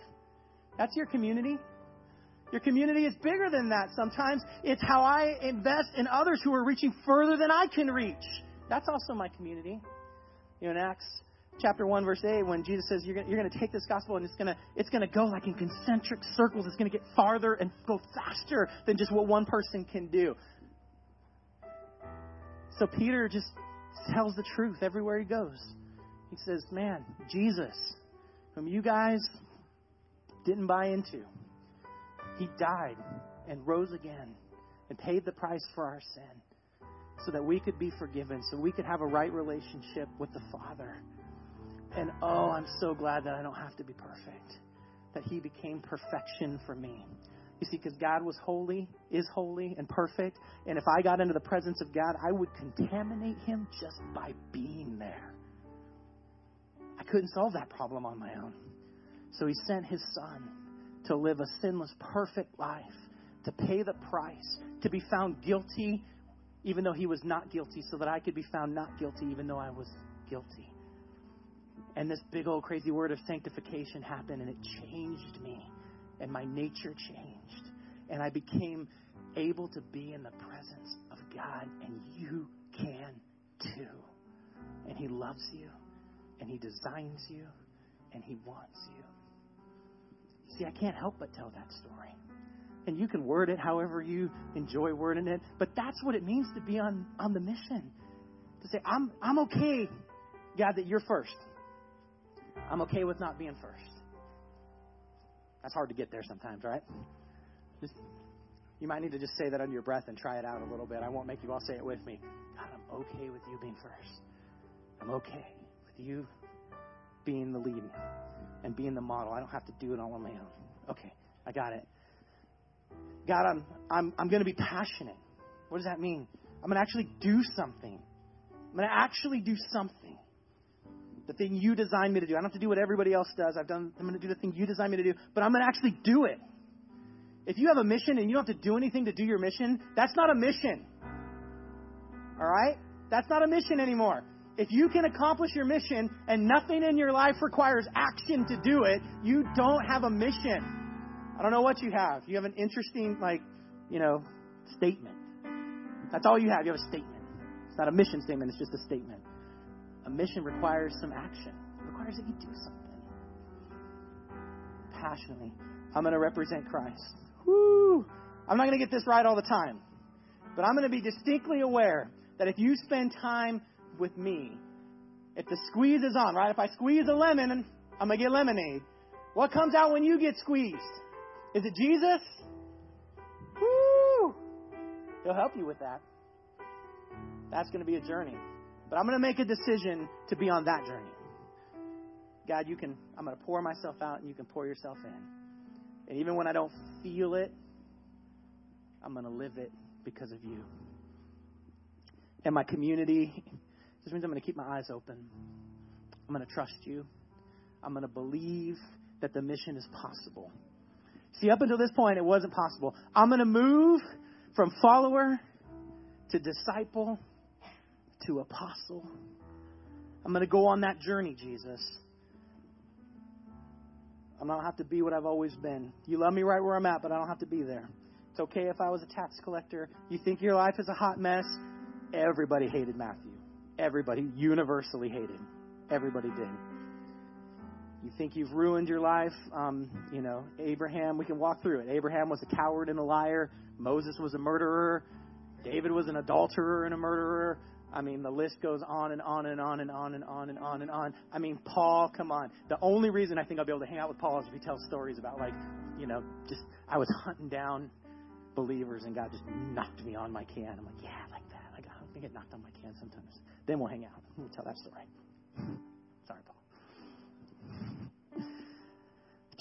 That's your community. Your community is bigger than that. Sometimes it's how I invest in others who are reaching further than I can reach. That's also my community. You know, in Acts chapter 1 verse 8 when jesus says you're going to take this gospel and it's going to it's to go like in concentric circles. It's going to get farther and go faster than just what one person can do. So peter just tells the truth everywhere he goes. He says man jesus whom you guys didn't buy into he died and rose again and paid the price for our sin so that we could be forgiven so we could have a right relationship with the father and oh, I'm so glad that I don't have to be perfect, that He became perfection for me. You see, because God was holy, is holy, and perfect. And if I got into the presence of God, I would contaminate Him just by being there. I couldn't solve that problem on my own. So He sent His Son to live a sinless, perfect life, to pay the price, to be found guilty, even though He was not guilty, so that I could be found not guilty, even though I was guilty. And this big old crazy word of sanctification happened and it changed me. And my nature changed. And I became able to be in the presence of God. And you can too. And He loves you. And He designs you. And He wants you. See, I can't help but tell that story. And you can word it however you enjoy wording it. But that's what it means to be on, on the mission. To say, I'm, I'm okay, God, that you're first. I'm okay with not being first. That's hard to get there sometimes, right? Just, you might need to just say that under your breath and try it out a little bit. I won't make you all say it with me. God, I'm okay with you being first. I'm okay with you being the lead and being the model. I don't have to do it all on my own. Okay, I got it. God, I'm I'm I'm going to be passionate. What does that mean? I'm going to actually do something. I'm going to actually do something. the thing you designed me to do. I don't have to do what everybody else does. I've done, I'm going to do the thing you designed me to do, but I'm going to actually do it. If you have a mission and you don't have to do anything to do your mission, that's not a mission. All right? That's not a mission anymore. If you can accomplish your mission and nothing in your life requires action to do it, you don't have a mission. I don't know what you have. You have an interesting, like, you know, statement. That's all you have. You have a statement. It's not a mission statement, it's just a statement. A mission requires some action, it requires that you do something. Passionately. I'm going to represent Christ. Woo! I'm not going to get this right all the time, but I'm going to be distinctly aware that if you spend time with me, if the squeeze is on, right? If I squeeze a lemon, I'm going to get lemonade. What comes out when you get squeezed? Is it Jesus? Woo! He'll help you with that. That's going to be a journey. But I'm going to make a decision to be on that journey. God, you can I'm going to pour myself out and you can pour yourself in. And even when I don't feel it, I'm going to live it because of you. And my community just means I'm going to keep my eyes open. I'm going to trust you. I'm going to believe that the mission is possible. See, up until this point, it wasn't possible. I'm going to move from follower to disciple to apostle. I'm going to go on that journey, Jesus. I don't have to be what I've always been. You love me right where I'm at, but I don't have to be there. It's okay if I was a tax collector. You think your life is a hot mess? Everybody hated Matthew. Everybody universally hated. Everybody did. You think you've ruined your life? Um, you know, Abraham, we can walk through it. Abraham was a coward and a liar. Moses was a murderer. David was an adulterer and a murderer. I mean, the list goes on and on and on and on and on and on and on. I mean, Paul, come on. The only reason I think I'll be able to hang out with Paul is if he tells stories about, like, you know, just I was hunting down believers and God just knocked me on my can. I'm like, yeah, like that. Like, I think it knocked on my can sometimes. Then we'll hang out. We'll tell that story.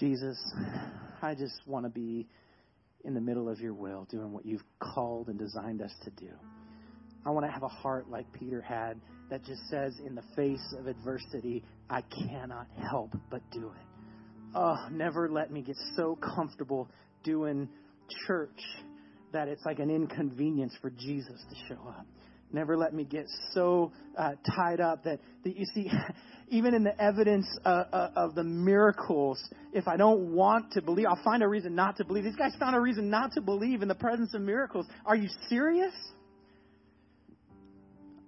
Jesus, I just want to be in the middle of your will, doing what you've called and designed us to do. I want to have a heart like Peter had that just says, in the face of adversity, I cannot help but do it. Oh, never let me get so comfortable doing church that it's like an inconvenience for Jesus to show up. Never let me get so uh, tied up that, that you see, even in the evidence uh, uh, of the miracles, if I don't want to believe, I'll find a reason not to believe. These guys found a reason not to believe in the presence of miracles. Are you serious?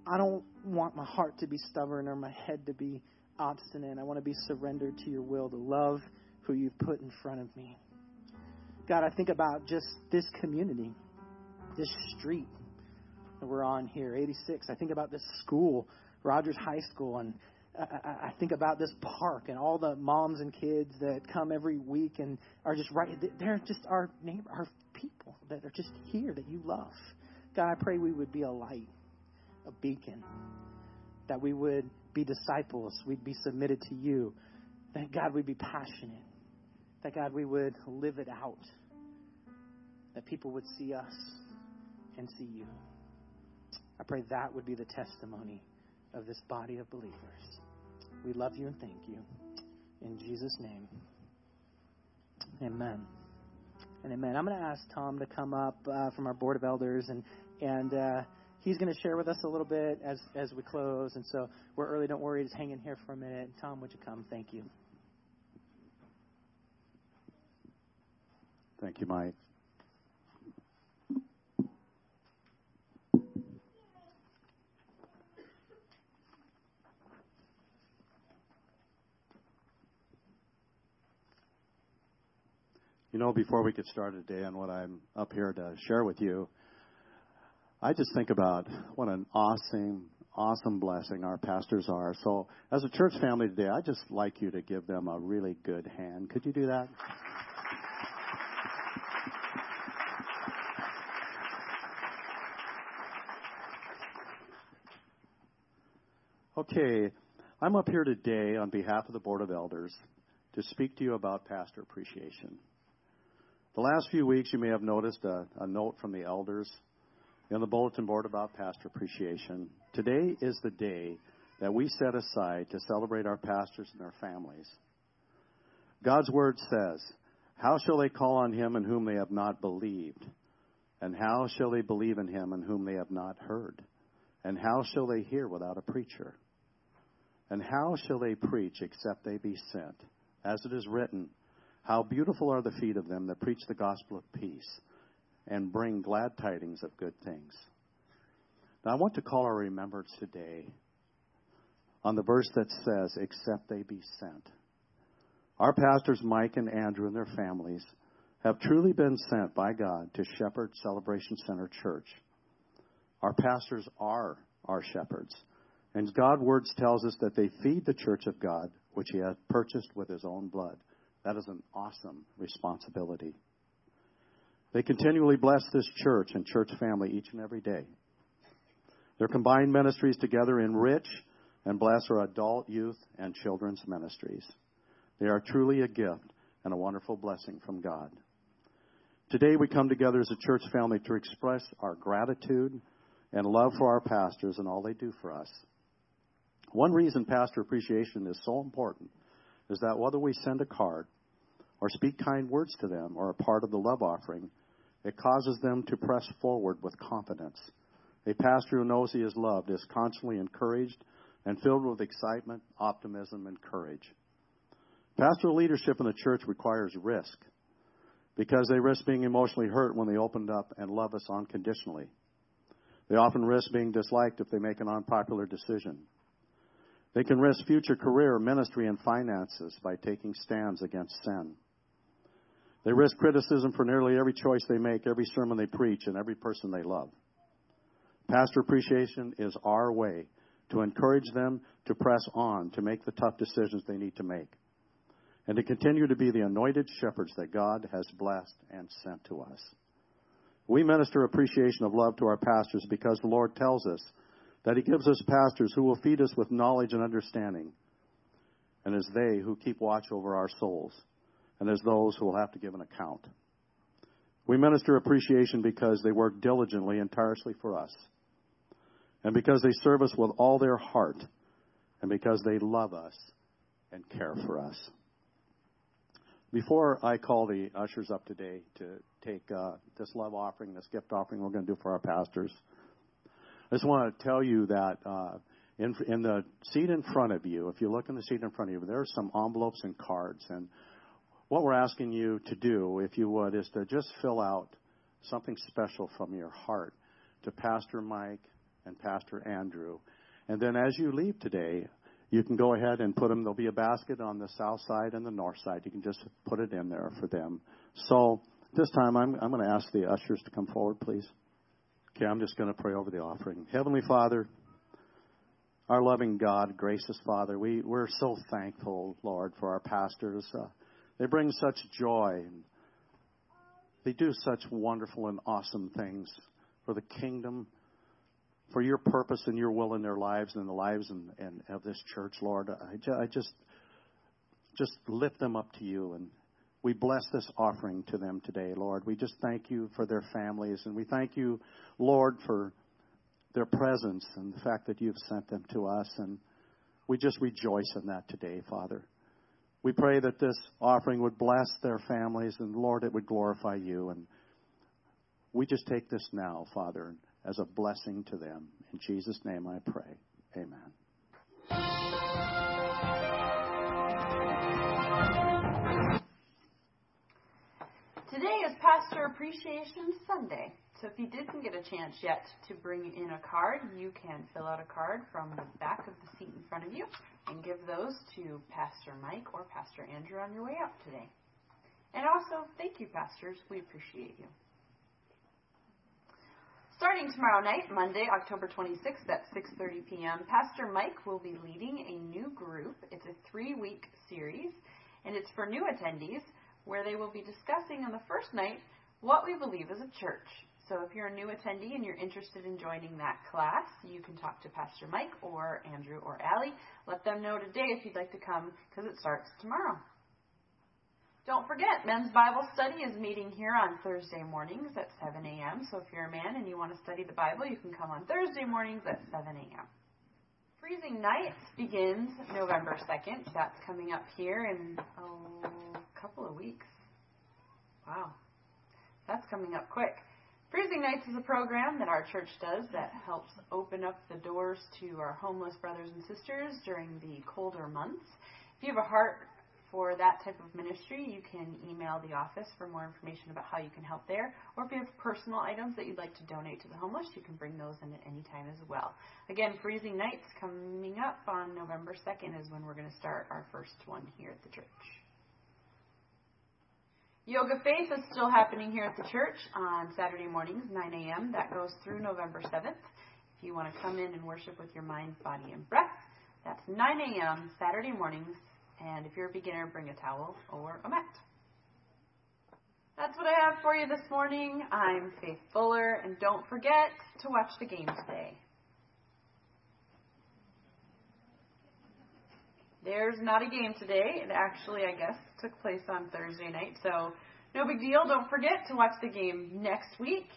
I don't want my heart to be stubborn or my head to be obstinate. I want to be surrendered to your will, to love who you've put in front of me. God, I think about just this community, this street that we're on here, 86. I think about this school, Rogers High School, and I, think about this park and all the moms and kids that come every week and are just right. They're just our neighbor, our people that are just here that you love. God, I pray we would be a light a beacon, that we would be disciples, we'd be submitted to you, that God, we'd be passionate, that God, we would live it out, that people would see us and see you. I pray that would be the testimony of this body of believers. We love you and thank you. In Jesus' name, amen. And amen. I'm going to ask Tom to come up uh, from our board of elders and and uh, he's going to share with us a little bit as, as we close. And so we're early. Don't worry. Just hang in here for a minute. Tom, would you come? Thank you. Thank you, Mike. You know, before we get started today on what I'm up here to share with you, I just think about what an awesome, awesome blessing our pastors are. So, as a church family today, I'd just like you to give them a really good hand. Could you do that? Okay, I'm up here today on behalf of the Board of Elders to speak to you about pastor appreciation. The last few weeks, you may have noticed a, a note from the elders in the bulletin board about pastor appreciation. Today is the day that we set aside to celebrate our pastors and their families. God's word says, How shall they call on him in whom they have not believed? And how shall they believe in him in whom they have not heard? And how shall they hear without a preacher? And how shall they preach except they be sent? As it is written, How beautiful are the feet of them that preach the gospel of peace and bring glad tidings of good things. Now, I want to call our remembrance today on the verse that says, Except they be sent. Our pastors, Mike and Andrew, and their families have truly been sent by God to shepherd Celebration Center Church. Our pastors are our shepherds. And God's words tells us that they feed the church of God, which he has purchased with his own blood. That is an awesome responsibility. They continually bless this church and church family each and every day. Their combined ministries together enrich and bless our adult, youth, and children's ministries. They are truly a gift and a wonderful blessing from God. Today we come together as a church family to express our gratitude and love for our pastors and all they do for us. One reason pastor appreciation is so important is that whether we send a card or speak kind words to them or a part of the love offering, it causes them to press forward with confidence. A pastor who knows he is loved is constantly encouraged and filled with excitement, optimism, and courage. Pastoral leadership in the church requires risk because they risk being emotionally hurt when they open up and love us unconditionally. They often risk being disliked if they make an unpopular decision. They can risk future career, ministry, and finances by taking stands against sin. They hmm. risk criticism for nearly every choice they make, every sermon they preach, and every person they love. Pastor appreciation is our way to encourage them to press on, to make the tough decisions they need to make and to continue to be the anointed shepherds that God has blessed and sent to us. We minister appreciation of love to our pastors because the Lord tells us that He gives us pastors who will feed us with knowledge and understanding, and as they who keep watch over our souls, and as those who will have to give an account. We minister appreciation because they work diligently and tirelessly for us, and because they serve us with all their heart, and because they love us and care for us. Before I call the ushers up today to take uh, this love offering, this gift offering we're going to do for our pastors, I just want to tell you that uh, in, in the seat in front of you, if you look in the seat in front of you, there are some envelopes and cards. And what we're asking you to do, if you would, is to just fill out something special from your heart to Pastor Mike and Pastor Andrew. And then as you leave today, you can go ahead and put them. There'll be a basket on the south side and the north side. You can just put it in there for them. So this time, I'm, I'm going to ask the ushers to come forward, please. Okay, I'm just going to pray over the offering. Heavenly Father, our loving God, gracious Father, we, we're so thankful, Lord, for our pastors. Uh, they bring such joy they do such wonderful and awesome things for the kingdom for your purpose and your will in their lives and the lives and, and of this church, Lord. I, ju- I just just lift them up to you and we bless this offering to them today, Lord. We just thank you for their families and we thank you, Lord, for their presence and the fact that you've sent them to us and we just rejoice in that today, Father. We pray that this offering would bless their families and Lord, it would glorify you and we just take this now, Father, as a blessing to them. In Jesus' name I pray. Amen. Today is Pastor Appreciation Sunday. So if you didn't get a chance yet to bring in a card, you can fill out a card from the back of the seat in front of you and give those to Pastor Mike or Pastor Andrew on your way out today. And also, thank you, pastors. We appreciate you. Starting tomorrow night, Monday, October 26th at 6:30 p.m., Pastor Mike will be leading a new group. It's a 3-week series, and it's for new attendees where they will be discussing on the first night what we believe as a church. So if you're a new attendee and you're interested in joining that class, you can talk to Pastor Mike or Andrew or Allie. Let them know today if you'd like to come because it starts tomorrow. Don't forget, men's Bible study is meeting here on Thursday mornings at 7 a.m. So if you're a man and you want to study the Bible, you can come on Thursday mornings at 7 a.m. Freezing Nights begins November 2nd. That's coming up here in a couple of weeks. Wow. That's coming up quick. Freezing Nights is a program that our church does that helps open up the doors to our homeless brothers and sisters during the colder months. If you have a heart for that type of ministry, you can email the office for more information about how you can help there. Or if you have personal items that you'd like to donate to the homeless, you can bring those in at any time as well. Again, Freezing Nights coming up on November 2nd is when we're going to start our first one here at the church. Yoga Faith is still happening here at the church on Saturday mornings, 9 a.m. That goes through November 7th. If you want to come in and worship with your mind, body, and breath, that's 9 a.m. Saturday mornings, and if you're a beginner, bring a towel or a mat. That's what I have for you this morning. I'm Faith Fuller, and don't forget to watch the game today. There's not a game today. It actually, I guess, took place on Thursday night, so no big deal. Don't forget to watch the game next week.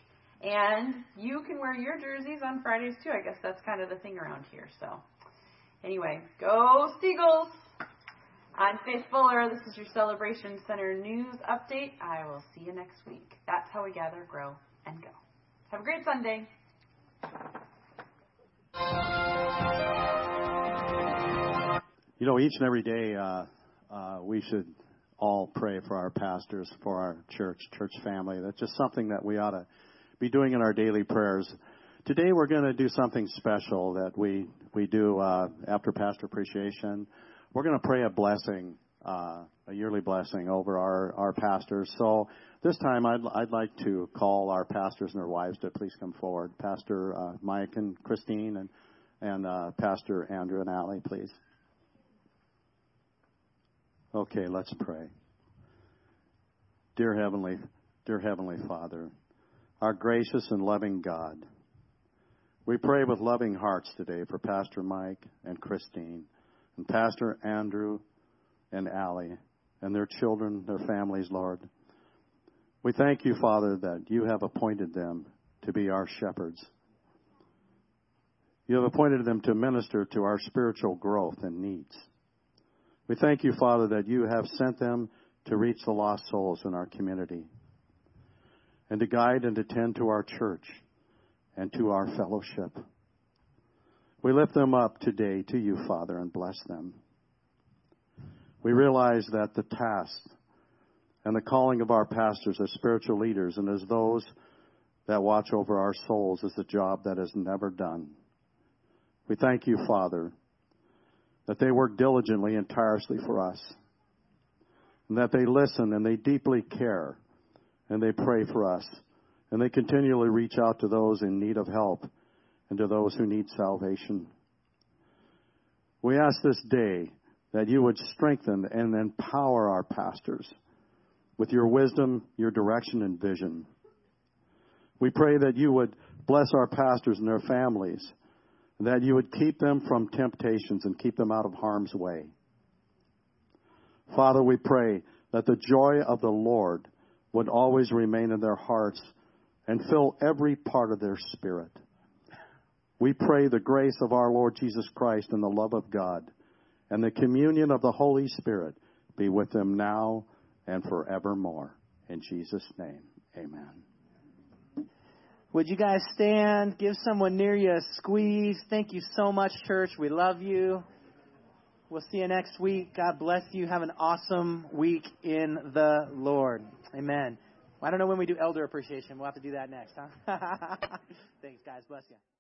And you can wear your jerseys on Fridays too. I guess that's kind of the thing around here. So, anyway, go Seagulls! I'm Faith Fuller. This is your Celebration Center news update. I will see you next week. That's how we gather, grow, and go. Have a great Sunday. You know, each and every day, uh, uh, we should all pray for our pastors, for our church, church family. That's just something that we ought to be doing in our daily prayers. Today, we're going to do something special that we we do uh, after Pastor Appreciation. We're going to pray a blessing, uh, a yearly blessing over our, our pastors. So this time I'd, I'd like to call our pastors and their wives to please come forward. Pastor uh, Mike and Christine and, and uh, Pastor Andrew and Allie, please. Okay, let's pray. Dear Heavenly, dear Heavenly Father, our gracious and loving God, we pray with loving hearts today for Pastor Mike and Christine and Pastor Andrew and Allie and their children, their families, Lord. We thank you, Father, that you have appointed them to be our shepherds. You have appointed them to minister to our spiritual growth and needs. We thank you, Father, that you have sent them to reach the lost souls in our community and to guide and attend to our church and to our fellowship. We lift them up today to you, Father, and bless them. We realize that the task and the calling of our pastors as spiritual leaders and as those that watch over our souls is a job that is never done. We thank you, Father, that they work diligently and tirelessly for us, and that they listen and they deeply care, and they pray for us, and they continually reach out to those in need of help and to those who need salvation. We ask this day that you would strengthen and empower our pastors with your wisdom, your direction, and vision. We pray that you would bless our pastors and their families, that you would keep them from temptations and keep them out of harm's way. Father, we pray that the joy of the Lord would always remain in their hearts and fill every part of their spirit. We pray the grace of our Lord Jesus Christ and the love of God and the communion of the Holy Spirit be with them now and forevermore. In Jesus' name, amen. Would you guys stand? Give someone near you a squeeze. Thank you so much, church. We love you. We'll see you next week. God bless you. Have an awesome week in the Lord. Amen. I don't know when we do elder appreciation. We'll have to do that next, huh? Thanks, guys. Bless you.